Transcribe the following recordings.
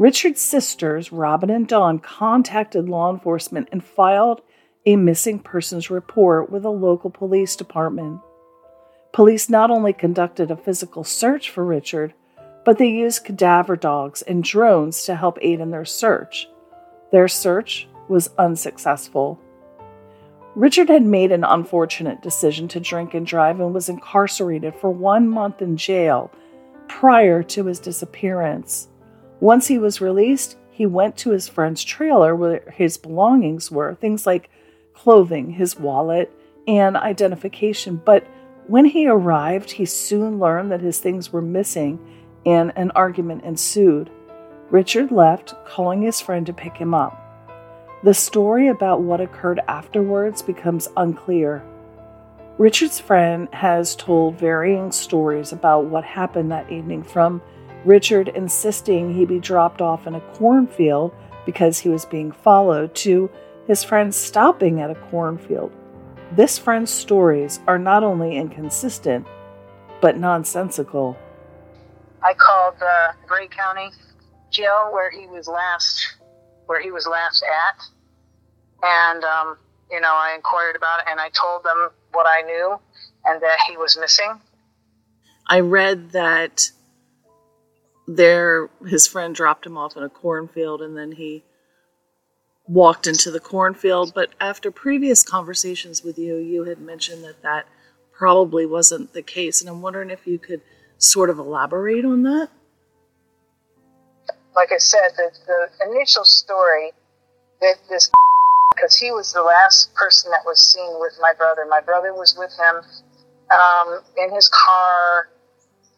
Richard's sisters, Robin and Dawn, contacted law enforcement and filed a missing persons report with a local police department. Police not only conducted a physical search for Richard, but they used cadaver dogs and drones to help aid in their search. Their search was unsuccessful. Richard had made an unfortunate decision to drink and drive and was incarcerated for one month in jail prior to his disappearance. Once he was released, he went to his friend's trailer where his belongings were things like clothing, his wallet, and identification. But when he arrived, he soon learned that his things were missing and an argument ensued. Richard left, calling his friend to pick him up. The story about what occurred afterwards becomes unclear. Richard's friend has told varying stories about what happened that evening, from Richard insisting he be dropped off in a cornfield because he was being followed to his friend stopping at a cornfield. This friend's stories are not only inconsistent, but nonsensical. I called uh, Gray County Jail where he was last, where he was last at, and um, you know I inquired about it, and I told them what I knew, and that he was missing. I read that there his friend dropped him off in a cornfield, and then he walked into the cornfield. But after previous conversations with you, you had mentioned that that probably wasn't the case, and I'm wondering if you could sort of elaborate on that? Like I said, the, the initial story that this because he was the last person that was seen with my brother. My brother was with him um, in his car,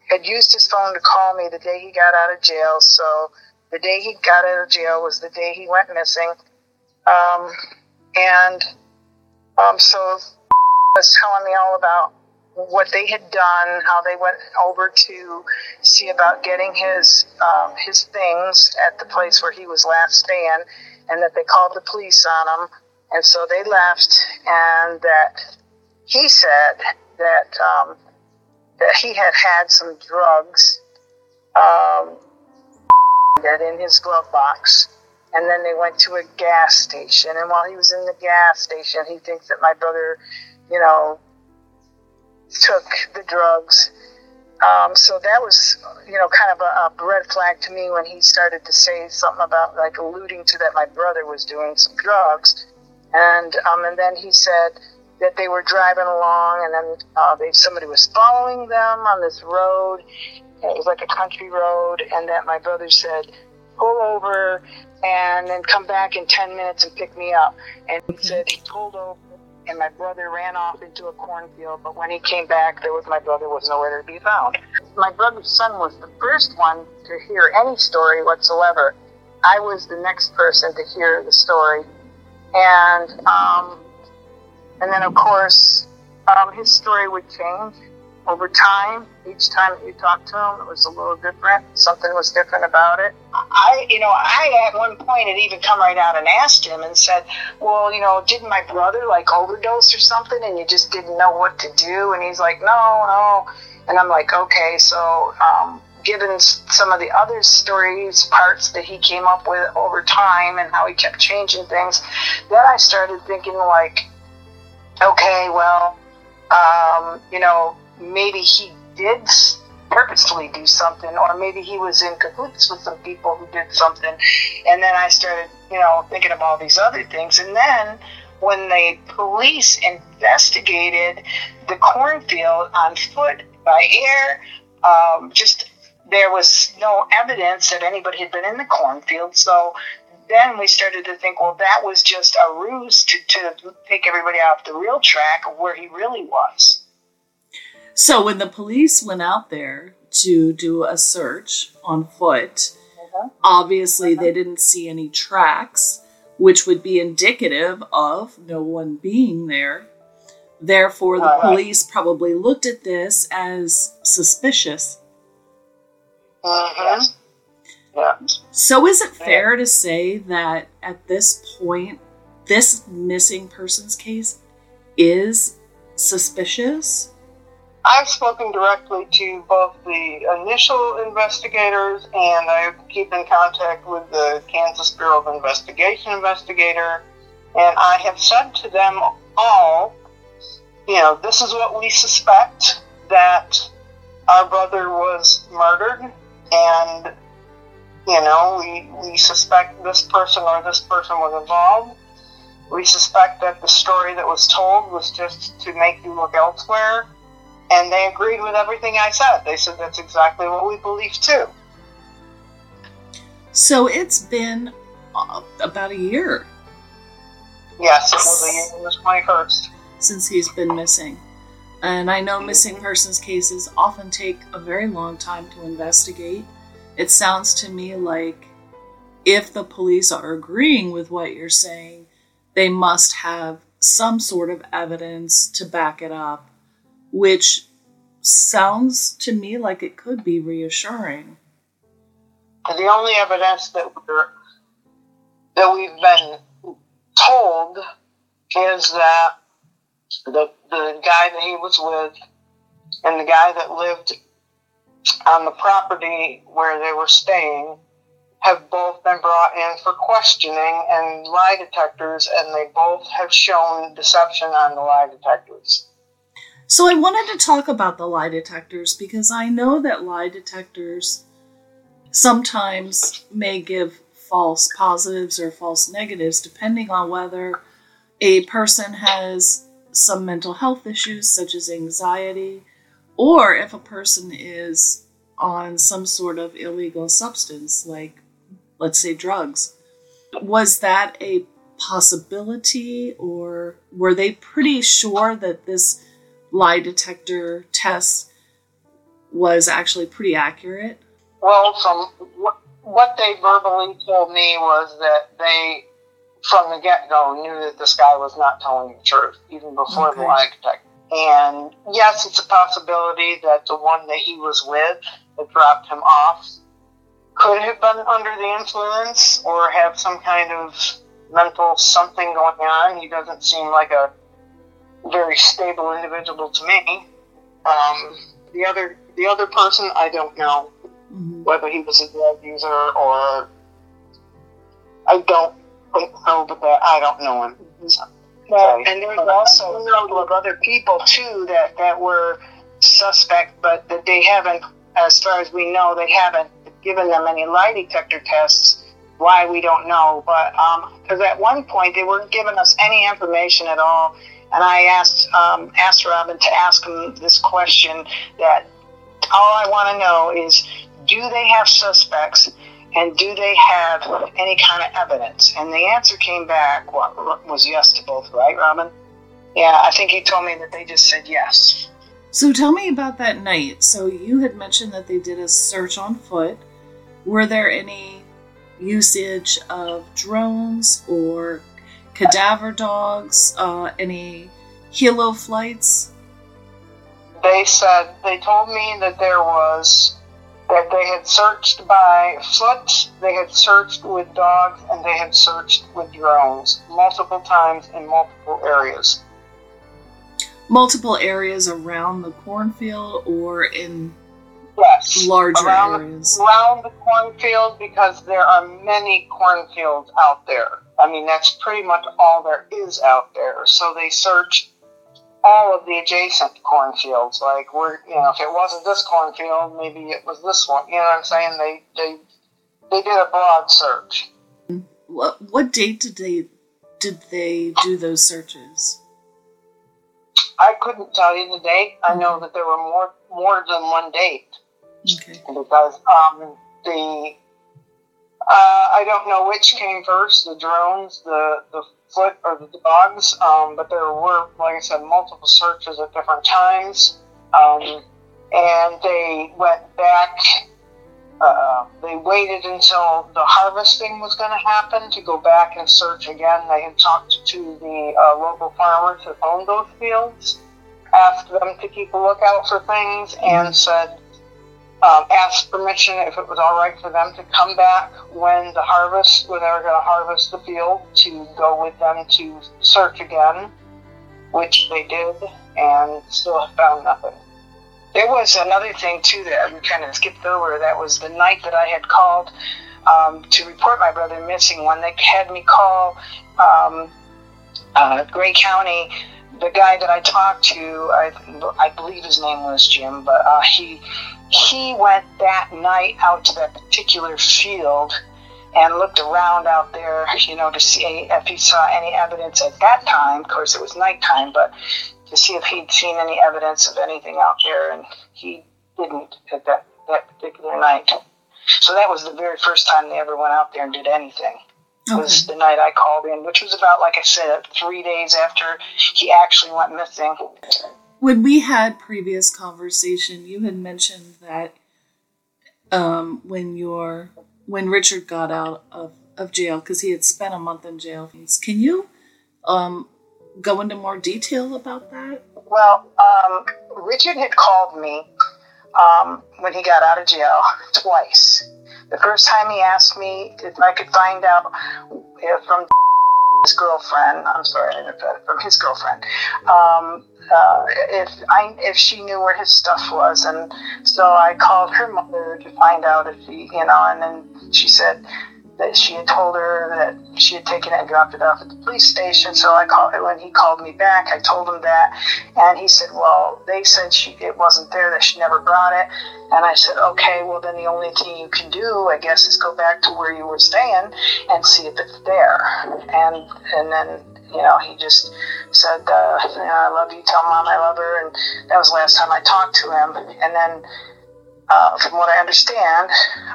had used his phone to call me the day he got out of jail. So the day he got out of jail was the day he went missing. Um, and um, so was telling me all about what they had done, how they went over to see about getting his um, his things at the place where he was last staying, and that they called the police on him, and so they left, and that he said that um, he had had some drugs um, in his glove box. And then they went to a gas station, and while he was in the gas station, he thinks that my brother, you know, took the drugs. Um, so that was, you know, kind of a, a red flag to me when he started to say something about like alluding to that my brother was doing some drugs, and um, and then he said that they were driving along, and then uh, they somebody was following them on this road. It was like a country road, and that my brother said, "Pull over." And then come back in 10 minutes and pick me up. And he said he pulled over and my brother ran off into a cornfield. But when he came back, there was my brother was nowhere to be found. My brother's son was the first one to hear any story whatsoever. I was the next person to hear the story, and um, and then of course um, his story would change over time, each time that you talked to him, it was a little different. Something was different about it. I, you know, I at one point had even come right out and asked him and said, "Well, you know, didn't my brother like overdose or something, and you just didn't know what to do?" And he's like, "No, no." And I'm like, "Okay, so." Um, given some of the other stories, parts that he came up with over time, and how he kept changing things, then I started thinking like, okay, well, um, you know, maybe he did purposefully do something, or maybe he was in cahoots with some people who did something. And then I started, you know, thinking of all these other things. And then when the police investigated the cornfield on foot by air, um, just there was no evidence that anybody had been in the cornfield. So then we started to think, well, that was just a ruse to, to take everybody off the real track of where he really was. So when the police went out there to do a search on foot, uh-huh. obviously uh-huh. they didn't see any tracks, which would be indicative of no one being there. Therefore, the uh-huh. police probably looked at this as suspicious. Uh-huh. So, is it fair to say that at this point, this missing persons case is suspicious? I've spoken directly to both the initial investigators and I keep in contact with the Kansas Bureau of Investigation investigator. And I have said to them all, you know, this is what we suspect that our brother was murdered. And, you know, we, we suspect this person or this person was involved. We suspect that the story that was told was just to make you look elsewhere and they agreed with everything I said. They said that's exactly what we believe too. So it's been uh, about a year. Yes, it was a year on the 21st. Since he's been missing. And I know missing persons cases often take a very long time to investigate. It sounds to me like if the police are agreeing with what you're saying, they must have some sort of evidence to back it up which sounds to me like it could be reassuring. The only evidence that we're that we've been told is that the the guy that he was with and the guy that lived on the property where they were staying have both been brought in for questioning and lie detectors, and they both have shown deception on the lie detectors. So I wanted to talk about the lie detectors because I know that lie detectors sometimes may give false positives or false negatives depending on whether a person has some mental health issues such as anxiety or if a person is on some sort of illegal substance like let's say drugs. Was that a possibility or were they pretty sure that this lie detector test was actually pretty accurate? Well, from what they verbally told me was that they, from the get go, knew that this guy was not telling the truth, even before okay. the lie detector. And yes, it's a possibility that the one that he was with that dropped him off could have been under the influence or have some kind of mental something going on. He doesn't seem like a very stable individual to me. Um, the other the other person, I don't know mm-hmm. whether he was a drug user or I don't think so, but that I don't know him. So, well, and there's also a couple of other people too that that were suspect, but that they haven't, as far as we know, they haven't given them any lie detector tests. Why we don't know, but because um, at one point they weren't giving us any information at all and I asked um, asked Robin to ask him this question that all I want to know is do they have suspects and do they have any kind of evidence? And the answer came back what was yes to both, right, Robin? Yeah, I think he told me that they just said yes. So tell me about that night. So you had mentioned that they did a search on foot. Were there any usage of drones or cadaver dogs, uh, any helo flights? They said, they told me that there was, that they had searched by foot, they had searched with dogs, and they had searched with drones multiple times in multiple areas. Multiple areas around the cornfield or in yes, larger around areas? The, around the cornfield because there are many cornfields out there. I mean, that's pretty much all there is out there. So they search all of the adjacent cornfields. Like, we're, you know, if it wasn't this cornfield, maybe it was this one. You know what I'm saying? They they they did a broad search. What what date did they did they do those searches? I couldn't tell you the date. I know that there were more more than one date. Okay. Because um, the uh, I don't know which came first, the drones, the, the foot, or the dogs, um, but there were, like I said, multiple searches at different times. Um, and they went back, uh, they waited until the harvesting was going to happen to go back and search again. They had talked to the uh, local farmers that owned those fields, asked them to keep a lookout for things, and said, um, asked permission if it was all right for them to come back when the harvest, when they were going to harvest the field, to go with them to search again, which they did, and still found nothing. There was another thing too that we kind of skipped over. That was the night that I had called um, to report my brother missing. When they had me call um, uh, Gray County, the guy that I talked to, I, I believe his name was Jim, but uh, he he went that night out to that particular field and looked around out there, you know, to see if he saw any evidence at that time. Of course, it was nighttime, but to see if he'd seen any evidence of anything out there, and he didn't at that, that particular night. So that was the very first time they ever went out there and did anything. Okay. Was the night I called in, which was about, like I said, three days after he actually went missing. When we had previous conversation, you had mentioned that um, when your when Richard got out of, of jail because he had spent a month in jail. Can you um, go into more detail about that? Well, um, Richard had called me um, when he got out of jail twice. The first time he asked me if I could find out from his girlfriend. I'm sorry, from his girlfriend. Um, uh, if I if she knew where his stuff was, and so I called her mother to find out if he, you know, and then she said that she had told her that she had taken it and dropped it off at the police station. So I called when he called me back. I told him that, and he said, "Well, they said she it wasn't there; that she never brought it." And I said, "Okay, well then the only thing you can do, I guess, is go back to where you were staying and see if it's there." And and then you know he just said, uh, you know, "I love you. Tell mom I love her." And that was the last time I talked to him. And then, uh, from what I understand,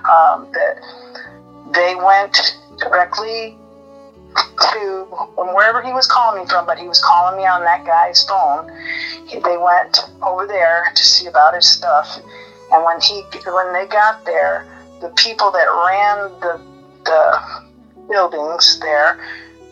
um, that they went directly to wherever he was calling me from, but he was calling me on that guy's phone. They went over there to see about his stuff, and when he when they got there, the people that ran the the buildings there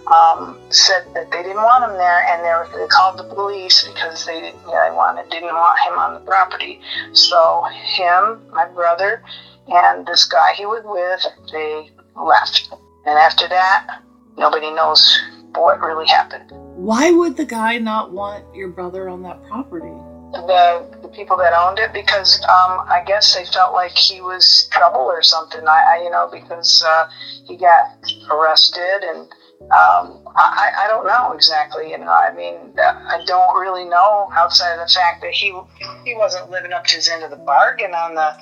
um, said that they didn't want him there, and they, were, they called the police because they didn't, you know, wanted didn't want him on the property. So him, my brother, and this guy he was with, they left. And after that, nobody knows what really happened. Why would the guy not want your brother on that property? The, the people that owned it, because um, I guess they felt like he was trouble or something. I, I you know, because uh, he got arrested and um, I, I don't know exactly. You know, I mean, I don't really know outside of the fact that he he wasn't living up to his end of the bargain on the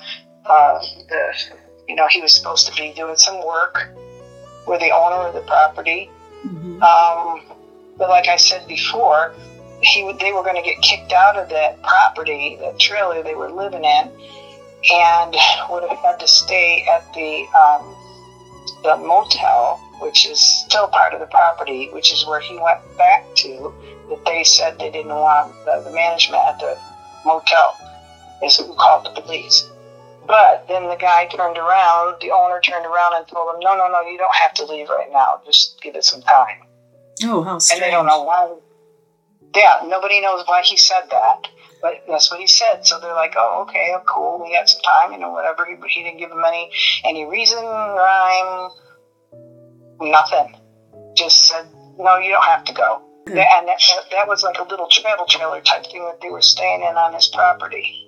uh, the, you know, he was supposed to be doing some work with the owner of the property. Mm-hmm. Um, but like I said before, he they were going to get kicked out of that property, that trailer they were living in, and would have had to stay at the um, the motel, which is still part of the property, which is where he went back to. That they said they didn't want the, the management at the motel is who called the police. But then the guy turned around, the owner turned around and told him, no, no, no, you don't have to leave right now. Just give it some time. Oh, how strange. And they don't know why. Yeah, nobody knows why he said that. But that's what he said. So they're like, oh, okay, oh, cool. We got some time, you know, whatever. He, he didn't give them any, any reason, rhyme, nothing. Just said, no, you don't have to go. Hmm. And that, that was like a little travel trailer type thing that they were staying in on his property.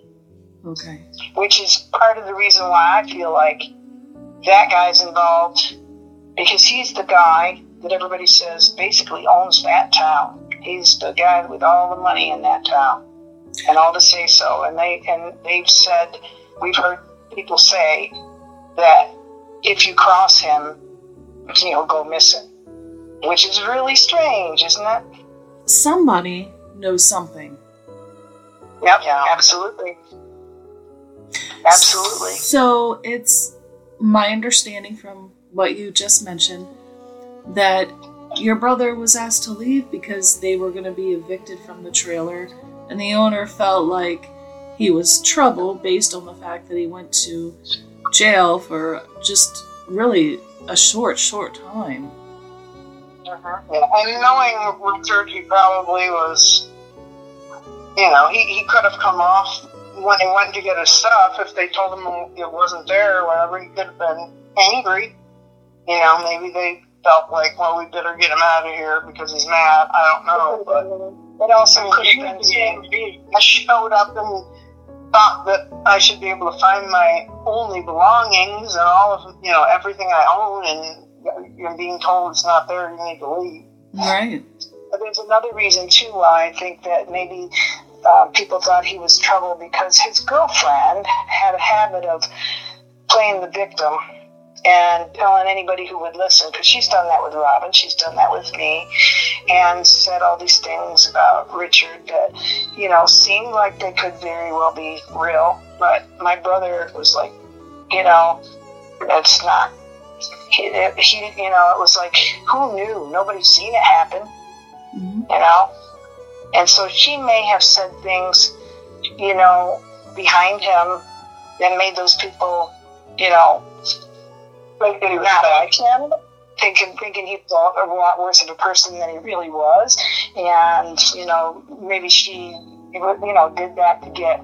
Okay. Which is part of the reason why I feel like that guy's involved because he's the guy that everybody says basically owns that town. He's the guy with all the money in that town and all to say so. And they and they've said we've heard people say that if you cross him, he'll go missing, which is really strange, isn't it? Somebody knows something. Yep, yeah, absolutely. Absolutely. So it's my understanding from what you just mentioned that your brother was asked to leave because they were going to be evicted from the trailer, and the owner felt like he was trouble based on the fact that he went to jail for just really a short, short time. Uh-huh. And knowing Richard, he probably was, you know, he, he could have come off when he went to get his stuff, if they told him it wasn't there or whatever, he could have been angry. You know, maybe they felt like, well, we better get him out of here because he's mad. I don't know, but it also could have been I showed up and thought that I should be able to find my only belongings and all of you know everything I own, and you're being told it's not there, you need to leave. Right. But there's another reason too why I think that maybe uh, people thought he was trouble because his girlfriend had a habit of playing the victim and telling anybody who would listen, because she's done that with Robin, she's done that with me, and said all these things about Richard that, you know, seemed like they could very well be real. But my brother was like, you know, that's not. He, he, you know, it was like, who knew? Nobody's seen it happen, mm-hmm. you know? And so she may have said things, you know, behind him that made those people, you know, like not like him, thinking thinking he was a lot worse of a person than he really was, and you know, maybe she you know, did that to get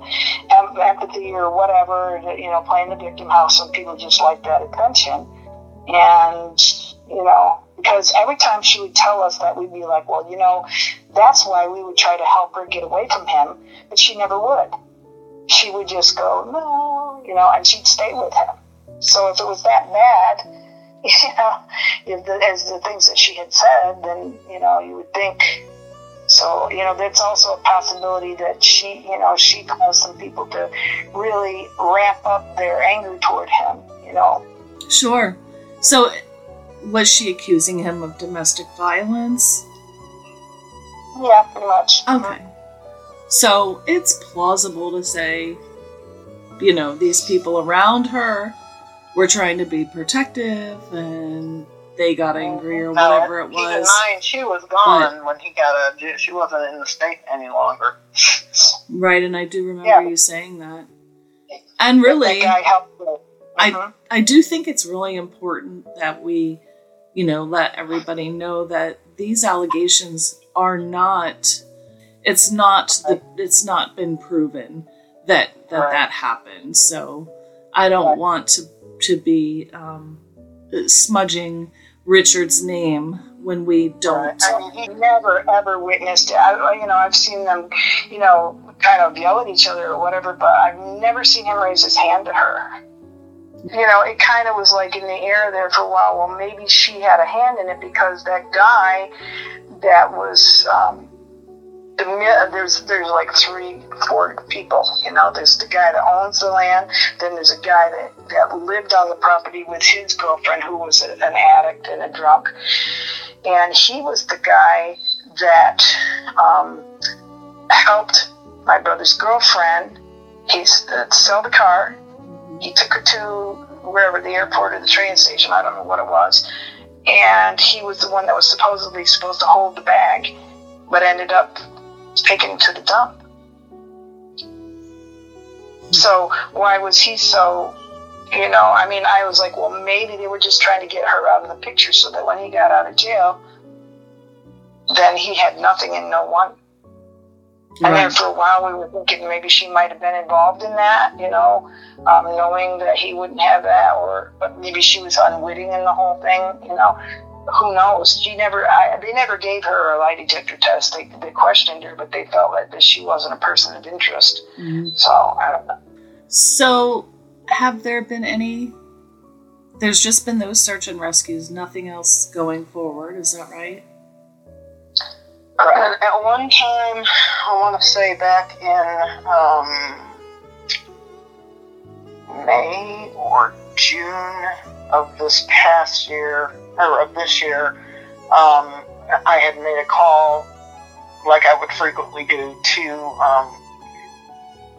empathy or whatever, you know, playing the victim house. Some people just like that attention. And, you know, because every time she would tell us that, we'd be like, well, you know, that's why we would try to help her get away from him, but she never would. She would just go, no, you know, and she'd stay with him. So if it was that bad, you know, if the, as the things that she had said, then, you know, you would think. So, you know, that's also a possibility that she, you know, she caused some people to really ramp up their anger toward him, you know. Sure. So was she accusing him of domestic violence? Yeah, pretty much. Okay. So it's plausible to say, you know, these people around her were trying to be protective and they got angry or no, whatever it was. Keep in mind, she was gone but, when he got a. She wasn't in the state any longer. Right, and I do remember yeah. you saying that. And really, mm-hmm. I I do think it's really important that we, you know, let everybody know that these allegations are not. It's not the. It's not been proven that that right. that happened. So I don't right. want to to be um, smudging Richard's name when we don't. I mean, he never ever witnessed it. I, you know, I've seen them, you know, kind of yell at each other or whatever, but I've never seen him raise his hand to her. You know, it kind of was like in the air there for a while. Well, maybe she had a hand in it because that guy that was um, the there's there's like three, four people. You know, there's the guy that owns the land. Then there's a guy that that lived on the property with his girlfriend, who was an addict and a drunk, and he was the guy that um, helped my brother's girlfriend. He's uh, sell the car. He took her to wherever the airport or the train station. I don't know what it was. And he was the one that was supposedly supposed to hold the bag, but ended up taken to the dump. So why was he so, you know, I mean, I was like, well, maybe they were just trying to get her out of the picture so that when he got out of jail, then he had nothing and no one. Right. And then for a while we were thinking maybe she might have been involved in that, you know, um, knowing that he wouldn't have that, or but maybe she was unwitting in the whole thing, you know who knows? She never. I, they never gave her a lie detector test. They, they questioned her, but they felt that, that she wasn't a person of interest. Mm-hmm. So I don't know. So, have there been any? There's just been those search and rescues. Nothing else going forward. Is that right? At one time, I want to say back in um, May or June of this past year, or of this year, um, I had made a call, like I would frequently do, to um,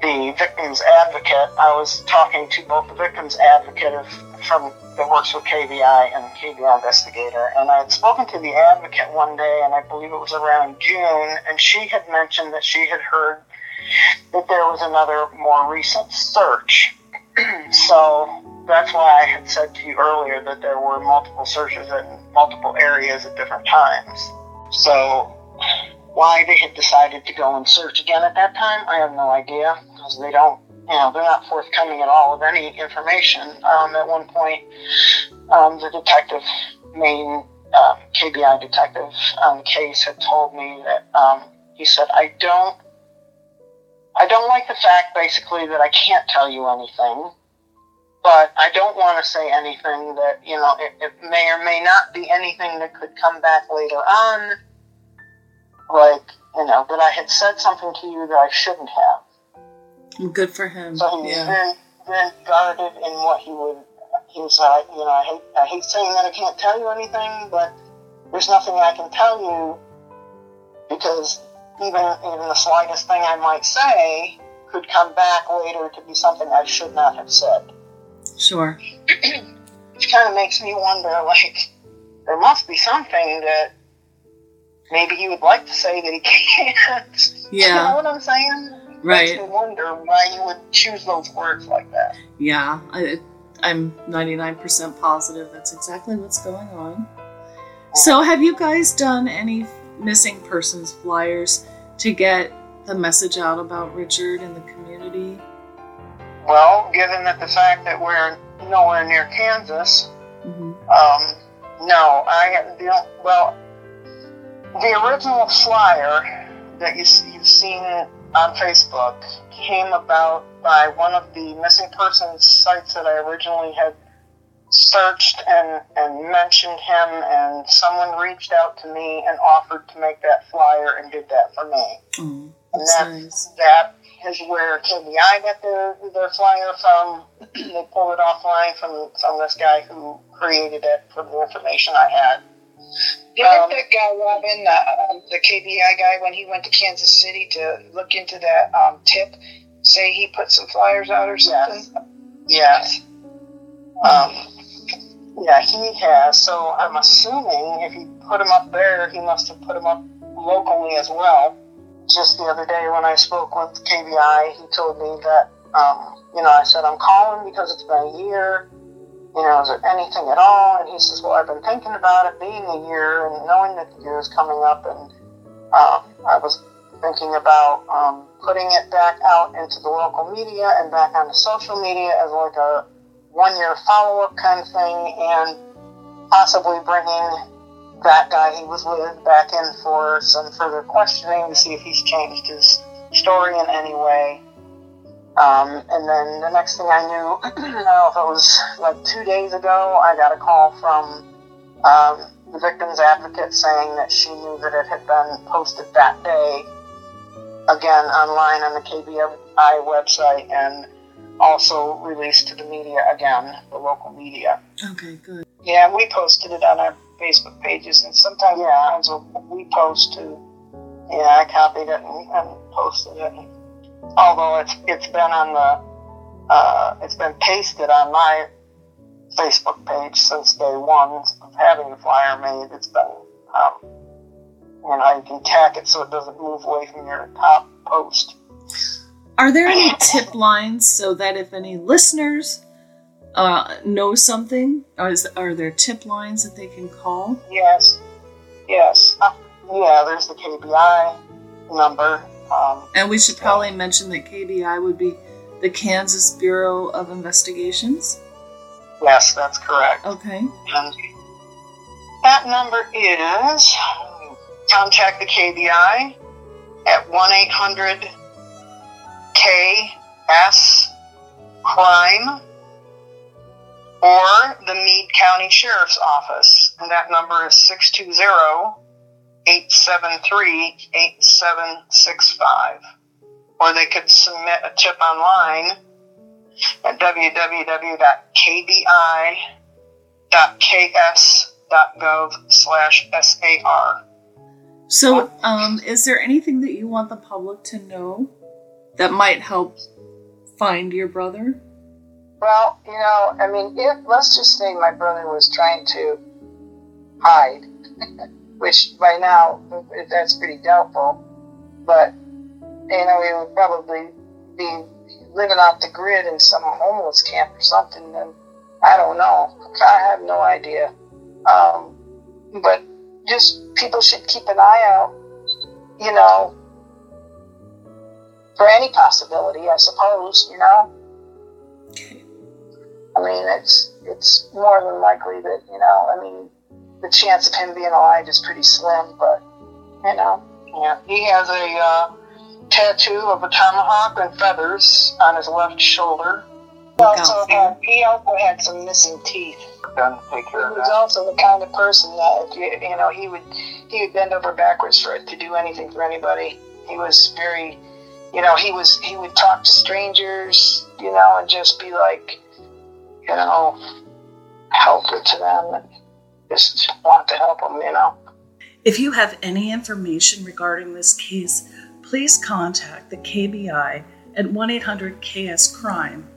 the victim's advocate. I was talking to both the victim's advocate of, from that works with KBI and KBI investigator, and I had spoken to the advocate one day, and I believe it was around June, and she had mentioned that she had heard that there was another more recent search. so that's why I had said to you earlier that there were multiple searches in multiple areas at different times. So, why they had decided to go and search again at that time, I have no idea because they don't, you know, they're not forthcoming at all with any information. Um, at one point, um, the detective, main um, KBI detective the case, had told me that um, he said, I don't I don't like the fact, basically, that I can't tell you anything. But I don't want to say anything that, you know, it, it may or may not be anything that could come back later on. Like, you know, that I had said something to you that I shouldn't have. Good for him. So he was yeah. very, very guarded in what he would. He was like, you know, I hate, I hate saying that I can't tell you anything, but there's nothing I can tell you because even even the slightest thing I might say could come back later to be something I should not have said. Sure. Which kind of makes me wonder, like, there must be something that maybe he would like to say that he can't. Yeah. You know what I'm saying? Right. Makes wonder why you would choose those words like that. Yeah. I, I'm 99% positive that's exactly what's going on. So, have you guys done any missing persons flyers to get the message out about Richard in the community? Well, given that the fact that we're nowhere near Kansas, hmm um, no, I the well, the original flyer that you, you've seen on Facebook came about by one of the missing persons sites that I originally had searched and, and mentioned him, and someone reached out to me and offered to make that flyer and did that for me. Oh, And that, nice. that is where KBI got their, their flyer from. they pulled it offline from, from this guy who created it from the information I had. Didn't Um, that guy Robin, uh, um, the KBI guy, when he went to Kansas City to look into that um, tip, say he put some flyers out or something? Yes. Um, yeah, he has. So I'm assuming if he put him up there, he must have put him up locally as well. Just the other day when I spoke with KBI, he told me that, um, you know, I said, I'm calling because it's been a year. You know, is there anything at all? And he says, Well, I've been thinking about it being a year and knowing that the year is coming up, and um, I was thinking about um, putting it back out into the local media and back onto social media as like a one year follow up kind of thing, and possibly bringing that guy he was with back in for some further questioning to see if he's changed his story in any way. Um, and then the next thing I knew, I don't know if it was like two days ago, I got a call from um, the victim's advocate saying that she knew that it had been posted that day again online on the KBI website and also released to the media again, the local media. Okay, good. Yeah, we posted it on our Facebook pages, and sometimes Yeah. we post too. Yeah, I copied it and, and posted it. Although it's it's been on the uh, it's been pasted on my Facebook page since day one of having the flyer made. It's been um, you know you can tack it so it doesn't move away from your top post. Are there any tip lines so that if any listeners uh, know something, or is, are there tip lines that they can call? Yes, yes. Yeah, there's the KBI number. Um, And we should probably mention that KBI would be the Kansas Bureau of Investigations. yes, that's correct. Okay. And that number is contact the KBI at 1 800 KS Crime or the Meade County Sheriff's Office. And that number is 620 873 8765. Or they could submit a tip online at www.kbi.ks.gov slash SAR. So, um, is there anything that you want the public to know that might help find your brother? Well, you know, I mean, if let's just say my brother was trying to hide, which by now that's pretty doubtful, but you know, he would probably be living off the grid in some homeless camp or something. And I don't know. I have no idea. Um, but just people should keep an eye out, you know, for any possibility, I suppose. You know. Okay. I mean, it's it's more than likely that you know. I mean, the chance of him being alive is pretty slim, but you know, Yeah, he has a uh, tattoo of a tomahawk and feathers on his left shoulder. He also had, he also had some missing teeth. Done take care he was also the kind of person that you, you know he would he would bend over backwards for it to do anything for anybody. He was very, you know, he was he would talk to strangers, you know, and just be like, you know, helpful to them and just to help them, you know. If you have any information regarding this case, please contact the KBI at 1 800 KS Crime,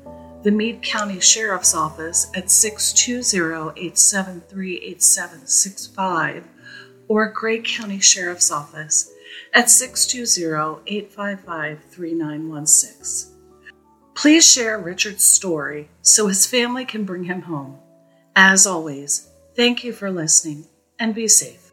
the Meade County Sheriff's Office at 620 873 8765, or Gray County Sheriff's Office at 620 855 3916. Please share Richard's story so his family can bring him home. As always, thank you for listening and be safe.